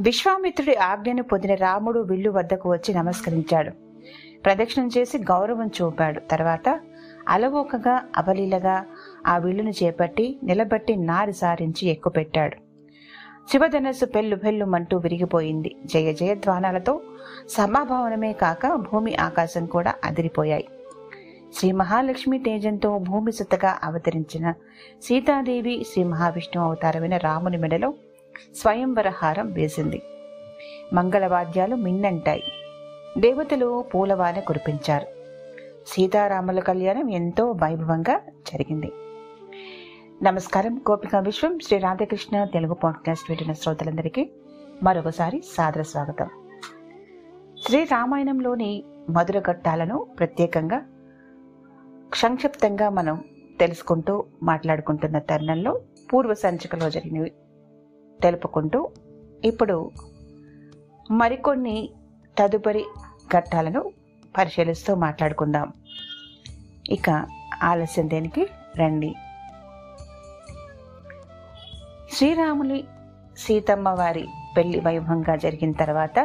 విశ్వామిత్రుడి ఆజ్ఞను పొందిన రాముడు విల్లు వద్దకు వచ్చి నమస్కరించాడు. ప్రదక్షిణం చేసి గౌరవం చూపాడు. తర్వాత అలవోకగా అవలీలగా ఆ విల్లును చేపట్టి నిలబట్టి నారి సారించి ఎక్కుపెట్టాడు. శివధనస్సు పెళ్ళు పెళ్ళుమంటూ విరిగిపోయింది. జయ జయధ్వానాలతో సమాభావనమే కాక భూమి ఆకాశం కూడా అదిరిపోయాయి. శ్రీ మహాలక్ష్మి తేజంతో భూమి సుతగా అవతరించిన సీతాదేవి శ్రీ మహావిష్ణు అవతారమైన రాముని మెడలో స్వయంవర హారం వేసింది. మంగళవాద్యాలు మిన్నంటాయి. దేవతలు పూలవాన కురిపించారు. సీతారాముల కళ్యాణం ఎంతో వైభవంగా జరిగింది. నమస్కారం. గోపిక విశ్వం. శ్రీ రాధాకృష్ణ తెలుగు పాడ్కాస్ట్ వింటున్న శ్రోతలందరికీ మరొకసారి సాదర స్వాగతం. శ్రీ రామాయణంలోని మధుర ఘట్టాలను ప్రత్యేకంగా సంక్షిప్తంగా మనం తెలుసుకుంటూ మాట్లాడుకుంటున్న తరుణంలో పూర్వ సంచికలో జరిగినవి తెలుపుకుంటూ ఇప్పుడు మరికొన్ని తదుపరి ఘట్టాలను పరిశీలిస్తూ మాట్లాడుకుందాం. ఇక ఆలస్యం దేనికి? రండి. శ్రీరాముని సీతమ్మ వారి పెళ్ళి వైభవంగా జరిగిన తర్వాత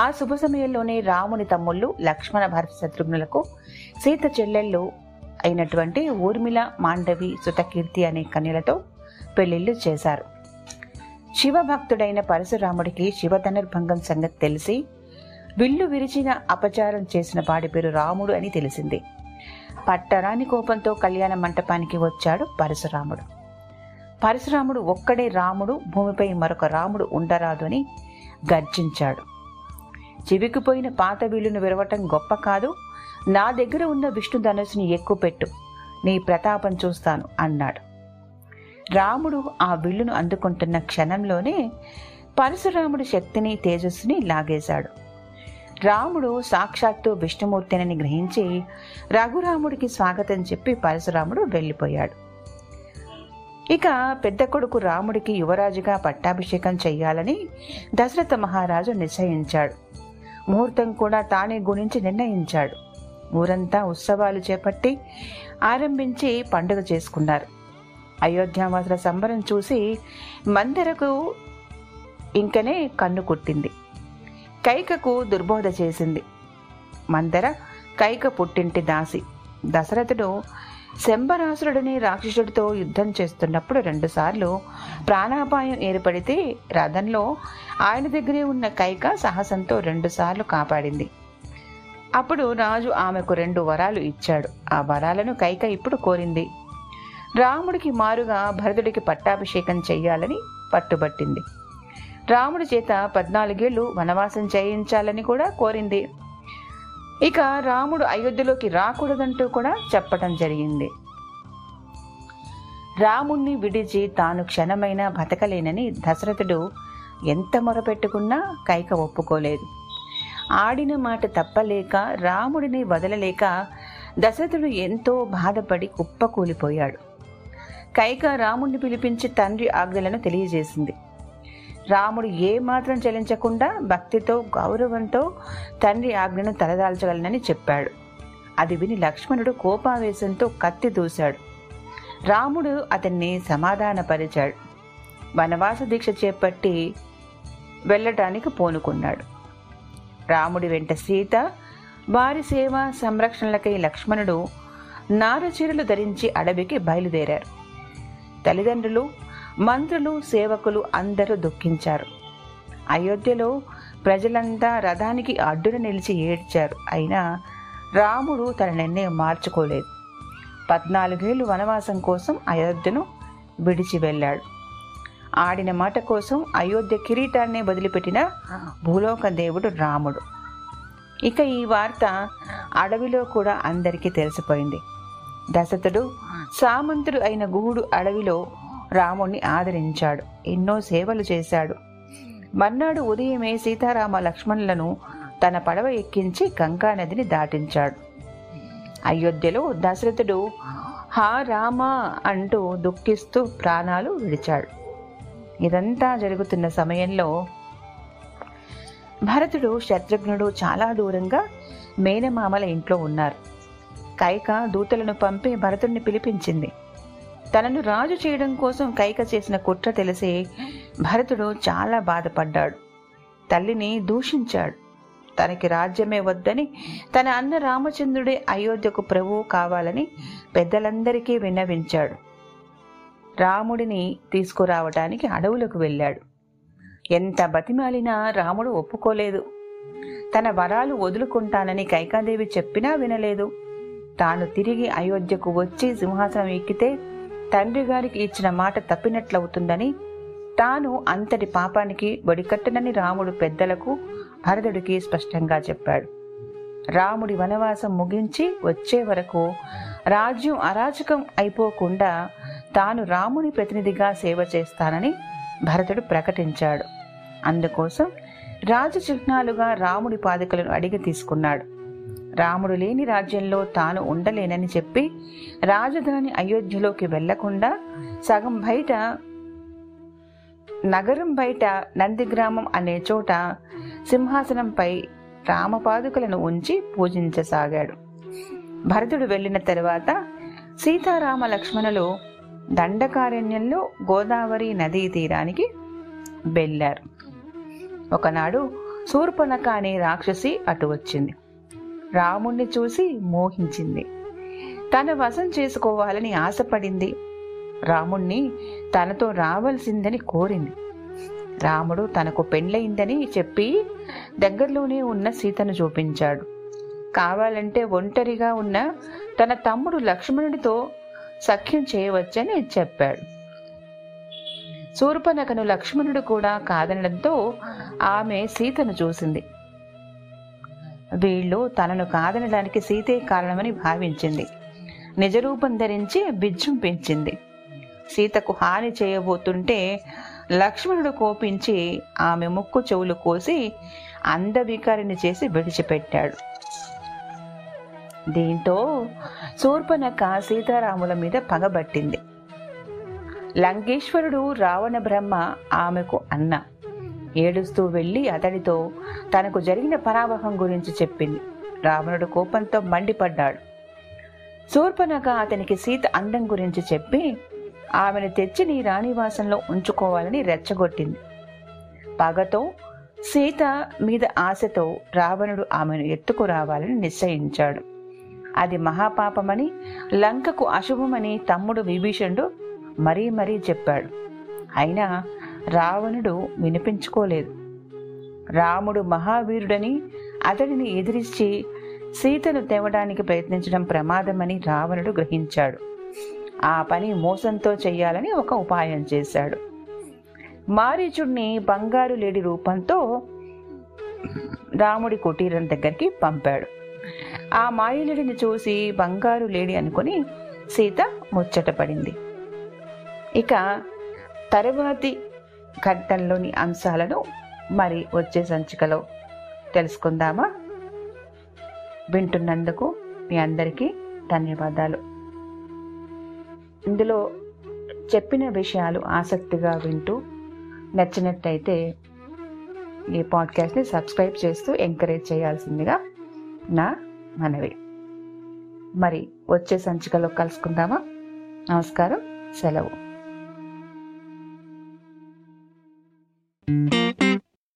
ఆ శుభ సమయంలోనే రాముని తమ్ముళ్ళు లక్ష్మణ భరత శత్రుఘ్నులకు సీత చెల్లెళ్ళు అయినటువంటి ఊర్మిళ మాండవి సుతకీర్తి అనే కన్యలతో పెళ్ళిళ్ళు చేశారు. శివభక్తుడైన పరశురాముడికి శివధనుర్భంగం సంగతి తెలిసి విల్లు విరిచిన అపచారం చేసిన వాడి పేరు రాముడు అని తెలిసింది. పట్టరాని కోపంతో కళ్యాణ మంటపానికి వచ్చాడు పరశురాముడు. పరశురాముడు ఒక్కడే రాముడు భూమిపై మరొక రాముడు ఉండరాదు అని గర్జించాడు. చివికిపోయిన పాత వీళ్ళును విరవటం గొప్ప కాదు. నా దగ్గర ఉన్న విష్ణు ధనుసుని ఎక్కుపెట్టు నీ ప్రతాపం చూస్తాను అన్నాడు. రాముడు ఆ విల్లును అందుకుంటున్న క్షణంలోనే పరశురాముడు శక్తిని తేజస్సుని లాగేశాడు. రాముడు సాక్షాత్తు విష్ణుమూర్తిని గ్రహించి రఘురాముడికి స్వాగతం చెప్పి పరశురాముడు వెళ్ళిపోయాడు. ఇక పెద్ద కొడుకు రాముడికి యువరాజుగా పట్టాభిషేకం చెయ్యాలని దశరథ మహారాజు నిశ్చయించాడు. ముహూర్తం కూడా తానే గుణించి నిర్ణయించాడు. ఊరంతా ఉత్సవాలు చేపట్టి ఆరంభించి పండుగ చేసుకున్నారు. అయోధ్యావాసుల సంబరం చూసి మందరకు ఇంకనే కన్ను కుట్టింది. కైకకు దుర్బోధ చేసింది. మందర కైక పుట్టింటి దాసి. దశరథుడు శంబరాసురుడిని రాక్షసుడితో యుద్ధం చేస్తున్నప్పుడు రెండుసార్లు ప్రాణాపాయం ఏర్పడితే రథంలో ఆయన దగ్గరే ఉన్న కైక సాహసంతో రెండుసార్లు కాపాడింది. అప్పుడు రాజు ఆమెకు రెండు వరాలు ఇచ్చాడు. ఆ వరాలను కైక ఇప్పుడు కోరింది. రాముడికి మారుగా భరతుడికి పట్టాభిషేకం చెయ్యాలని పట్టుబట్టింది. రాముడి చేత పద్నాలుగేళ్ళు వనవాసం చేయించాలని కూడా కోరింది. ఇక రాముడు అయోధ్యలోకి రాకూడదంటూ కూడా చెప్పటం జరిగింది. రాముణ్ణి విడిచి తాను క్షణమైనా బతకలేనని దశరథుడు ఎంత మొరపెట్టుకున్నా కైక ఒప్పుకోలేదు. ఆడిన మాట తప్పలేక రాముడిని వదలలేక దశరథుడు ఎంతో బాధపడి కుప్పకూలిపోయాడు. కైక రాముణ్ణి పిలిపించి తండ్రి ఆజ్ఞలను తెలియజేసింది. రాముడు ఏ మాత్రం భక్తితో గౌరవంతో తండ్రి ఆజ్ఞను తలదాల్చగలనని చెప్పాడు. అది విని లక్ష్మణుడు కోపావేశంతో కత్తి దూశాడు. రాముడు అతన్ని సమాధానపరిచాడు. వనవాస దీక్ష చేపట్టి వెళ్ళటానికి పూనుకున్నాడు. రాముడి వెంట సీత వారి సేవ సంరక్షణలకై లక్ష్మణుడు నారచీరలు ధరించి అడవికి బయలుదేరారు. తల్లిదండ్రులు మంత్రులు సేవకులు అందరూ దుఃఖించారు. అయోధ్యలో ప్రజలంతా రథానికి అడ్డున నిలిచి ఏడ్చారు. అయినా రాముడు తన నిర్ణయం మార్చుకోలేదు. పద్నాలుగేళ్ళు వనవాసం కోసం అయోధ్యను విడిచి వెళ్ళాడు. ఆడిన మాట కోసం అయోధ్య కిరీటాన్నే వదిలిపెట్టిన భూలోక దేవుడు రాముడు. ఇక ఈ వార్త అడవిలో కూడా అందరికీ తెలిసిపోయింది. దశతుడు సామంతుడు అయిన గుహుడు అడవిలో రాముణ్ణి ఆదరించాడు. ఎన్నో సేవలు చేశాడు. మర్నాడు ఉదయమే సీతారామ లక్ష్మణులను తన పడవ ఎక్కించి గంగా నదిని దాటించాడు. అయోధ్యలో దశరథుడు హా రామ అంటూ దుఃఖిస్తూ ప్రాణాలు విడిచాడు. ఇదంతా జరుగుతున్న సమయంలో భరతుడు శత్రుఘ్నుడు చాలా దూరంగా మేనమామల ఇంట్లో ఉన్నారు. కైక దూతలను పంపి భరతుడిని పిలిపించింది. తనను రాజు చేయడం కోసం కైక చేసిన కుట్ర తెలిసి భరతుడు చాలా బాధపడ్డాడు. తల్లిని దూషించాడు. తనకి రాజ్యమే వద్దని తన అన్న రామచంద్రుడే అయోధ్యకు ప్రభువు కావాలని పెద్దలందరికీ విన్నవించాడు. రాముడిని తీసుకురావటానికి అడవులకు వెళ్ళాడు. ఎంత బతిమాలినా రాముడు ఒప్పుకోలేదు. తన వరాలు వదులుకుంటానని కైకాదేవి చెప్పినా వినలేదు. తాను తిరిగి అయోధ్యకు వచ్చి సింహాసనం ఎక్కితే తండ్రి గారికి ఇచ్చిన మాట తప్పినట్లవుతుందని తాను అంతటి పాపానికి బడికట్టనని రాముడు పెద్దలకు భరతుడికి స్పష్టంగా చెప్పాడు. రాముడి వనవాసం ముగించి వచ్చే వరకు రాజ్యం అరాచకం అయిపోకుండా తాను రాముని ప్రతినిధిగా సేవ చేస్తానని భరతుడు ప్రకటించాడు. అందుకోసం రాజ చిహ్నాలుగా రాముడి పాదుకలను అడిగి తీసుకున్నాడు. రాముడు లేని రాజ్యంలో తాను ఉండలేనని చెప్పి రాజధాని అయోధ్యలోకి వెళ్ళకుండా సగం బయట నగరం బయట నందిగ్రామం అనే చోట సింహాసనంపై రామపాదుకలను ఉంచి పూజించసాగాడు. భరతుడు వెళ్ళిన తరువాత సీతారామ లక్ష్మణులు దండకారణ్యంలో గోదావరి నదీ తీరానికి వెళ్ళారు. ఒకనాడు శూర్పణక అనే రాక్షసి అటు వచ్చింది. రాముణ్ణి చూసి మోహించింది. తన వశం చేసుకోవాలని ఆశపడింది. రాముణ్ణి తనతో రావాల్సిందని కోరింది. రాముడు తనకు పెండ్లయిందని చెప్పి దగ్గరలోనే ఉన్న సీతను చూపించాడు. కావాలంటే ఒంటరిగా ఉన్న తన తమ్ముడు లక్ష్మణుడితో సఖ్యం చేయవచ్చని చెప్పాడు. శూర్పనకను లక్ష్మణుడు కూడా కాదనడంతో ఆమె సీతను చూసింది. వీళ్ళు తనను కాదనడానికి సీతే కారణమని భావించింది. నిజరూపం ధరించి బిజ్జం పెంచింది సీతకు హాని చేయబోతుంటే లక్ష్మణుడు కోపించి ఆమె ముక్కు చెవులు కోసి అందవికారిని చేసి విడిచిపెట్టాడు. దీంతో శూర్పనక సీతారాముల మీద పగబట్టింది. లంకేశ్వరుడు రావణ బ్రహ్మ ఆమెకు అన్న. ఏడుస్తూ వెళ్ళి అతడితో తనకు జరిగిన పరాభవం గురించి చెప్పింది. రావణుడు కోపంతో మండిపడ్డాడు. శూర్పనక అతనికి సీత అందం గురించి చెప్పి ఆమెను తెచ్చి నీ రాణివాసంలో ఉంచుకోవాలని రెచ్చగొట్టింది. పగతో సీత మీద ఆశతో రావణుడు ఆమెను ఎత్తుకురావాలని నిశ్చయించాడు. అది మహాపాపమని లంకకు అశుభమని తమ్ముడు విభీషణుడు మరీ మరీ చెప్పాడు. అయినా రావణుడు వినిపించుకోలేదు. రాముడు మహావీరుడని అతడిని ఎదిరించి సీతను తేవడానికి ప్రయత్నించడం ప్రమాదమని రావణుడు గ్రహించాడు. ఆ పని మోసంతో చేయాలని ఒక ఉపాయం చేశాడు. మారీచుడిని బంగారు లేడి రూపంతో రాముడి కుటీరం దగ్గరికి పంపాడు. ఆ మాయలుడిని చూసి బంగారు లేడి అనుకుని సీత ముచ్చటపడింది ఇక తరువాతి ఘట్టంలోని అంశాలను మరి వచ్చే సంచికలో తెలుసుకుందామా? వింటున్నందుకు మీ అందరికీ ధన్యవాదాలు. ఇందులో చెప్పిన విషయాలు ఆసక్తిగా వింటూ నచ్చినట్టయితే ఈ పాడ్కాస్ట్ని సబ్స్క్రైబ్ చేస్తూ ఎంకరేజ్ చేయాల్సిందిగా నా మనవి. మరి వచ్చే సంచికలో కలుసుకుందామా? నమస్కారం సెలవు.